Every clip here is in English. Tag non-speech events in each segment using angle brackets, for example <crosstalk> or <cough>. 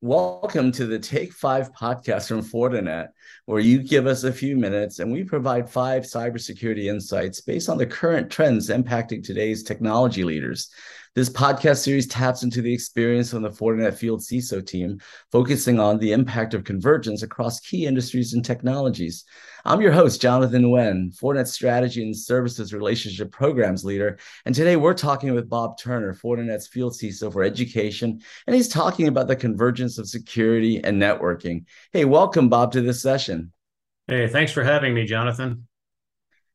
Welcome to the Take Five podcast from Fortinet, where you give us a few minutes and we provide five cybersecurity insights based on the current trends impacting today's technology leaders. This podcast series taps into the experience on the Fortinet Field CISO team, focusing on the impact of convergence across key industries and technologies. I'm your host, Jonathan Nguyen, Fortinet Strategy and Services Relationship Programs Leader. And today we're talking with Bob Turner, Fortinet's Field CISO for Education, and he's talking about the convergence of security and networking. Hey, welcome, Bob, to this session. Hey, thanks for having me, Jonathan.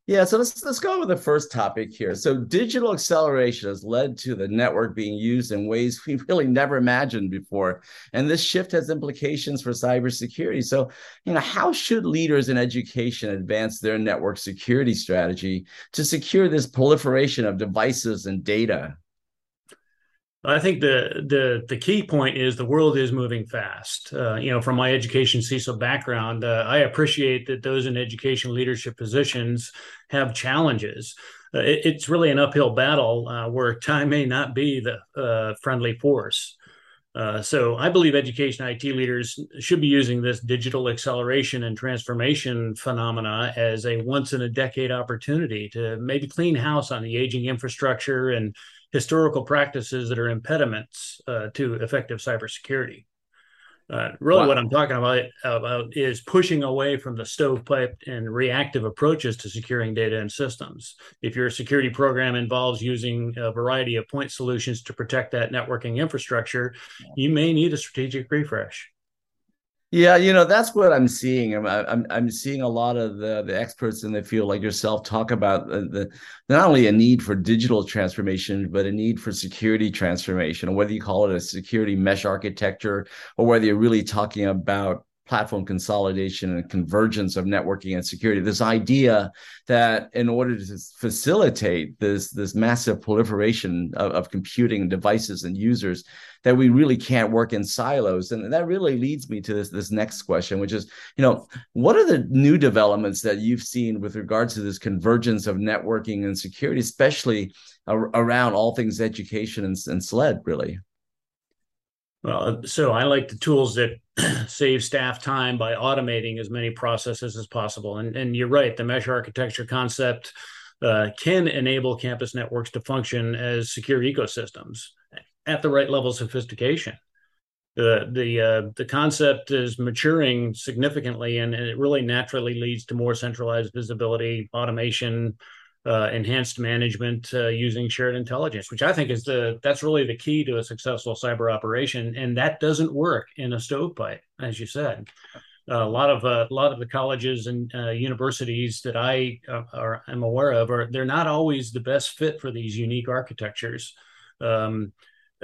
Yeah, so let's let's go with the first topic here. So digital acceleration has led to the network being used in ways we really never imagined before. And this shift has implications for cybersecurity. So, you know, how should leaders in education advance their network security strategy to secure this proliferation of devices and data? I think the the the key point is the world is moving fast. Uh, you know, from my education CISO background, uh, I appreciate that those in education leadership positions have challenges. Uh, it, it's really an uphill battle uh, where time may not be the uh, friendly force. Uh, so I believe education IT leaders should be using this digital acceleration and transformation phenomena as a once in a decade opportunity to maybe clean house on the aging infrastructure and historical practices that are impediments uh, to effective cybersecurity. Uh, really, wow. what I'm talking about, about is pushing away from the stovepipe and reactive approaches to securing data and systems. If your security program involves using a variety of point solutions to protect that networking infrastructure, you may need a strategic refresh. Yeah, you know that's what I'm seeing. I'm I'm, I'm seeing a lot of the, the experts in the field, like yourself, talk about the, the not only a need for digital transformation, but a need for security transformation. Whether you call it a security mesh architecture, or whether you're really talking about platform consolidation and convergence of networking and security. This idea that in order to facilitate this this massive proliferation of, of computing devices and users that we really can't work in silos. And that really leads me to this this next question which is you know what are the new developments that you've seen with regards to this convergence of networking and security especially around all things education and, and sled really well, so I like the tools that <clears throat> save staff time by automating as many processes as possible. And, and you're right, the mesh architecture concept uh, can enable campus networks to function as secure ecosystems at the right level of sophistication. The the uh, the concept is maturing significantly, and, and it really naturally leads to more centralized visibility, automation, uh, enhanced management uh, using shared intelligence, which I think is the that's really the key to a successful cyber operation, and that doesn't work in a stovepipe, as you said. Uh, a lot of uh, a lot of the colleges and uh, universities that I uh, are am aware of are they're not always the best fit for these unique architectures. Um,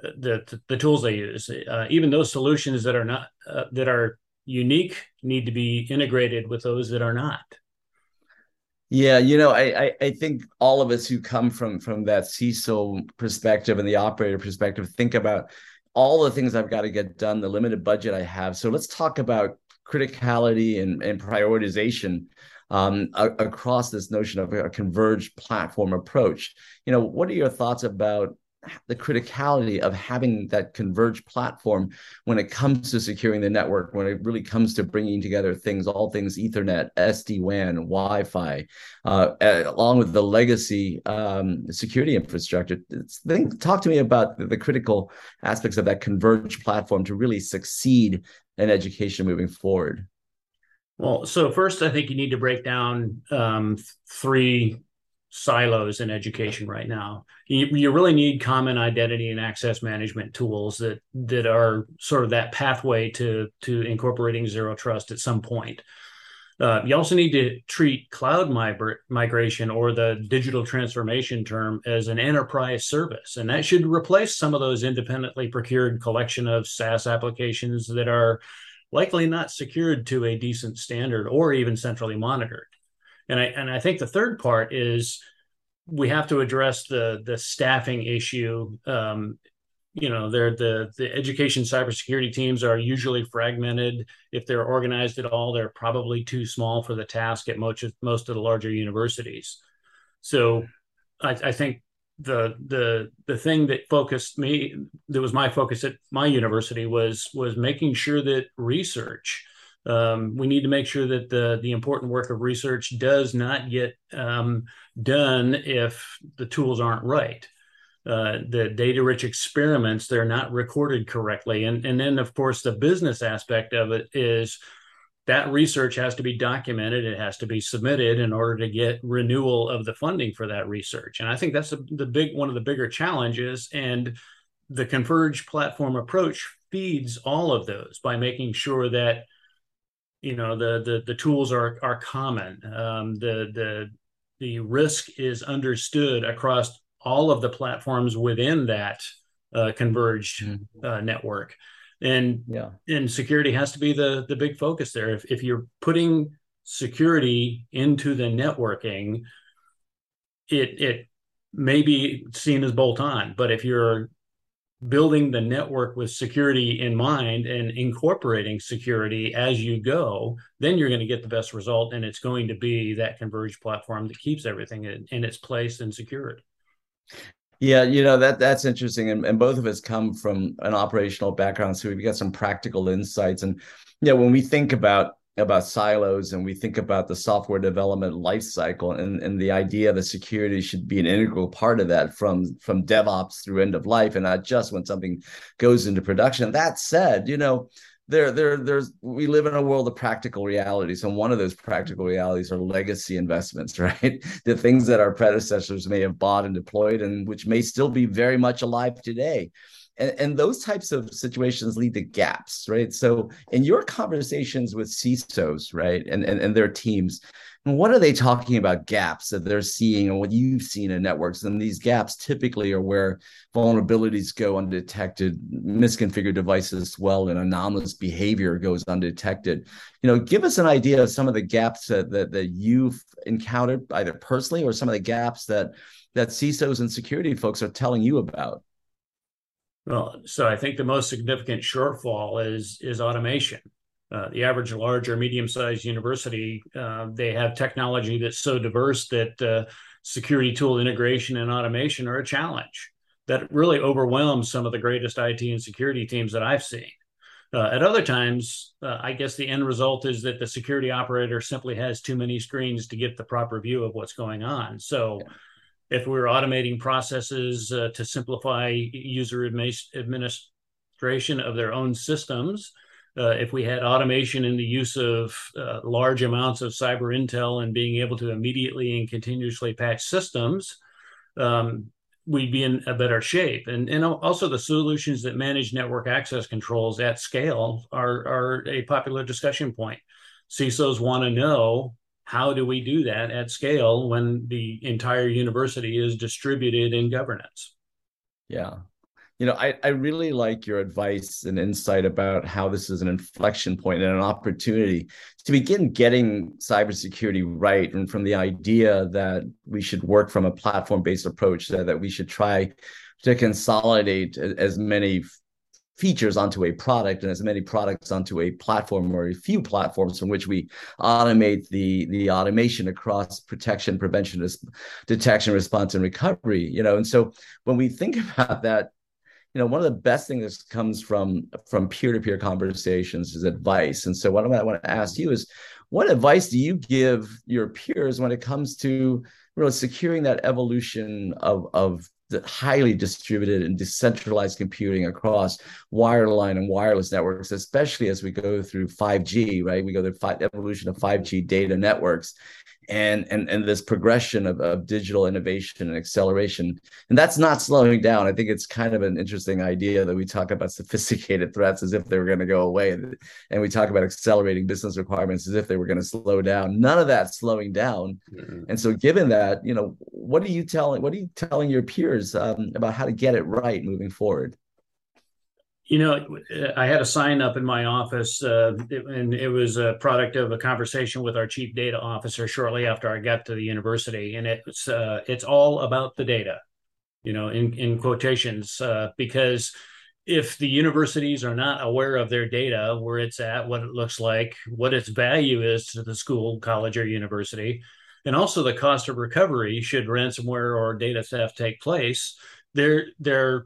the, the, the tools they use, even those solutions that are not that are unique, need to be integrated with those that are not. Yeah, you know, I, I, I think all of us who come from from that CISO perspective and the operator perspective think about all the things I've got to get done, the limited budget I have. So let's talk about criticality and, and prioritization um, a, across this notion of a converged platform approach. You know, what are your thoughts about the criticality of having that converged platform when it comes to securing the network, when it really comes to bringing together things, all things Ethernet, SD WAN, Wi Fi, uh, along with the legacy um, security infrastructure. Think, talk to me about the, the critical aspects of that converged platform to really succeed in education moving forward. Well, so first, I think you need to break down um, three silos in education right now. You, you, really need common identity and access management tools that that are sort of that pathway to to incorporating zero trust at some point. Uh, you also need to treat cloud migration or the digital transformation term as an enterprise service, and that should replace some of those independently procured collection of SaaS applications that are likely not secured to a decent standard or even centrally monitored. And I and I think the third part is we have to address the the staffing issue. Um, you know, they're the the education cybersecurity teams are usually fragmented. If they're organized at all, they're probably too small for the task at most most of the larger universities. So, I, I think the the the thing that focused me that was my focus at my university was was making sure that research um, we need to make sure that the the important work of research does not get um, done if the tools aren't right. Uh, the data rich experiments they're not recorded correctly, and and then of course the business aspect of it is that research has to be documented it has to be submitted in order to get renewal of the funding for that research. And i think that's the, the big one of the bigger challenges. And the converge platform approach feeds all of those by making sure that you know the the, the tools are are common. Um, the the the risk is understood across all of the platforms within that uh, converged mm-hmm. uh, network. And yeah. and security has to be the the big focus there. If, if you're putting security into the networking it it may be seen as bolt on but if you're building the network with security in mind and incorporating security as you go then you're going to get the best result and it's going to be that converged platform that keeps everything in, in its place and secured yeah, you know that that's interesting, and, and both of us come from an operational background, so we've got some practical insights. And yeah, you know, when we think about about silos and we think about the software development life cycle and, and the idea that security should be an integral part of that from from DevOps through end of life and not just when something goes into production. That said, you know, there there there's we live in a world of practical realities and one of those practical realities are legacy investments <laughs> right? The things that our predecessors may have bought and deployed and which may still be very much alive today. And, and those types of situations lead to gaps right? So in your conversations with cisos right and and, and their teams what are they talking about gaps that they're seeing and what you've seen in networks? And these gaps typically are where vulnerabilities go undetected misconfigured devices well and anomalous behavior goes undetected. You know give us an idea of some of the gaps that that, that you've encountered either personally or some of the gaps that that cisos and security folks are telling you about. Well, so I think the most significant shortfall is is automation. Uh, the average large or medium sized university, uh, they have technology that's so diverse that uh, security tool integration and automation are a challenge that really overwhelms some of the greatest IT and security teams that I've seen. Uh, at other times, uh, I guess the end result is that the security operator simply has too many screens to get the proper view of what's going on. So, if we're automating processes uh, to simplify user administration of their own systems, uh, if we had automation in the use of uh, large amounts of cyber intel and being able to immediately and continuously patch systems, um, we'd be in a better shape. And, and also the solutions that manage network access controls at scale are, are a popular discussion point. CISOs want to know how do we do that at scale when the entire university is distributed in governance? Yeah. You know, I, I really like your advice and insight about how this is an inflection point and an opportunity to begin getting cybersecurity right. And from the idea that we should work from a platform based approach, that, that we should try to consolidate as many features onto a product and as many products onto a platform or a few platforms from which we automate the the automation across protection prevention detection response and recovery you know and so when we think <laughs> about that you know one of the best things that comes from from peer-to-peer conversations is advice and so what i want to ask you is what advice do you give your peers when it comes to really securing that evolution of of the highly distributed and decentralized computing across wireline and wireless networks, especially as we go through 5G, right? We go through the evolution of 5G data networks and and and this progression of, of digital innovation and acceleration. And that's not slowing down. I think it's kind of an interesting idea that we talk about sophisticated threats as if they were going to go away and we talk about accelerating business requirements as if they were going to slow down. None of that slowing down. Mm-hmm. and so given that you know what are you telling what are you telling your peers um, about how to get it right moving forward you know, I had a sign up in my office, uh, and it was a product of a conversation with our chief data officer shortly after I got to the university, and it's uh, it's all about the data, you know, in in quotations, uh, because if the universities are not aware of their data, where it's at, what it looks like, what its value is to the school, college, or university, and also the cost of recovery should ransomware or data theft take place. They're they're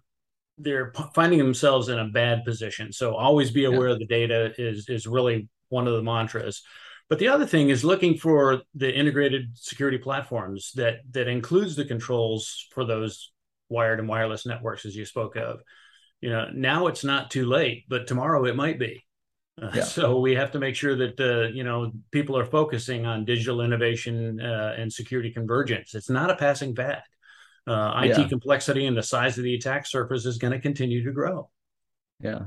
they're finding themselves in a bad position. So always be aware yeah. of the data is is really one of the mantras. But the other thing is looking for the integrated security platforms that that includes the controls for those wired and wireless networks as you spoke of. You know, now it's not too late, but tomorrow it might be. Uh, <laughs> yeah. So we have to make sure that uh, you know people are focusing on digital innovation uh, and security convergence. It's not a passing fad. Uh, IT yeah. complexity and the size of the attack surface is going to continue to grow. Yeah,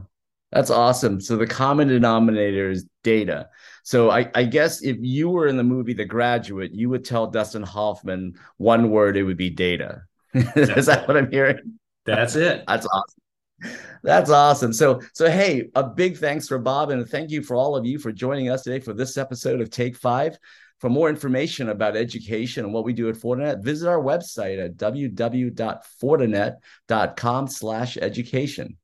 that's awesome. So the common denominator is data. So I, I, guess if you were in the movie The Graduate, you would tell Dustin Hoffman one word, it would be data. <laughs> is that what I'm hearing? That's it. <laughs> That's awesome. That's awesome. So, so hey, a big thanks for Bob, and thank you for all of you for joining us today for this episode of Take Five. For more information about education and what we do at Fortinet, visit our website at www.fortinet.com slash education.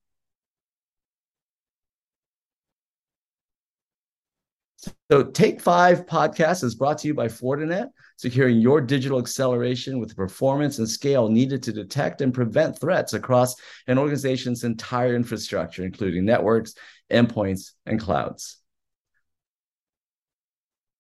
So, Take Five podcast is brought to you by Fortinet, securing your digital acceleration with the performance and scale needed to detect and prevent threats across an organization's entire infrastructure, including networks, endpoints, and clouds.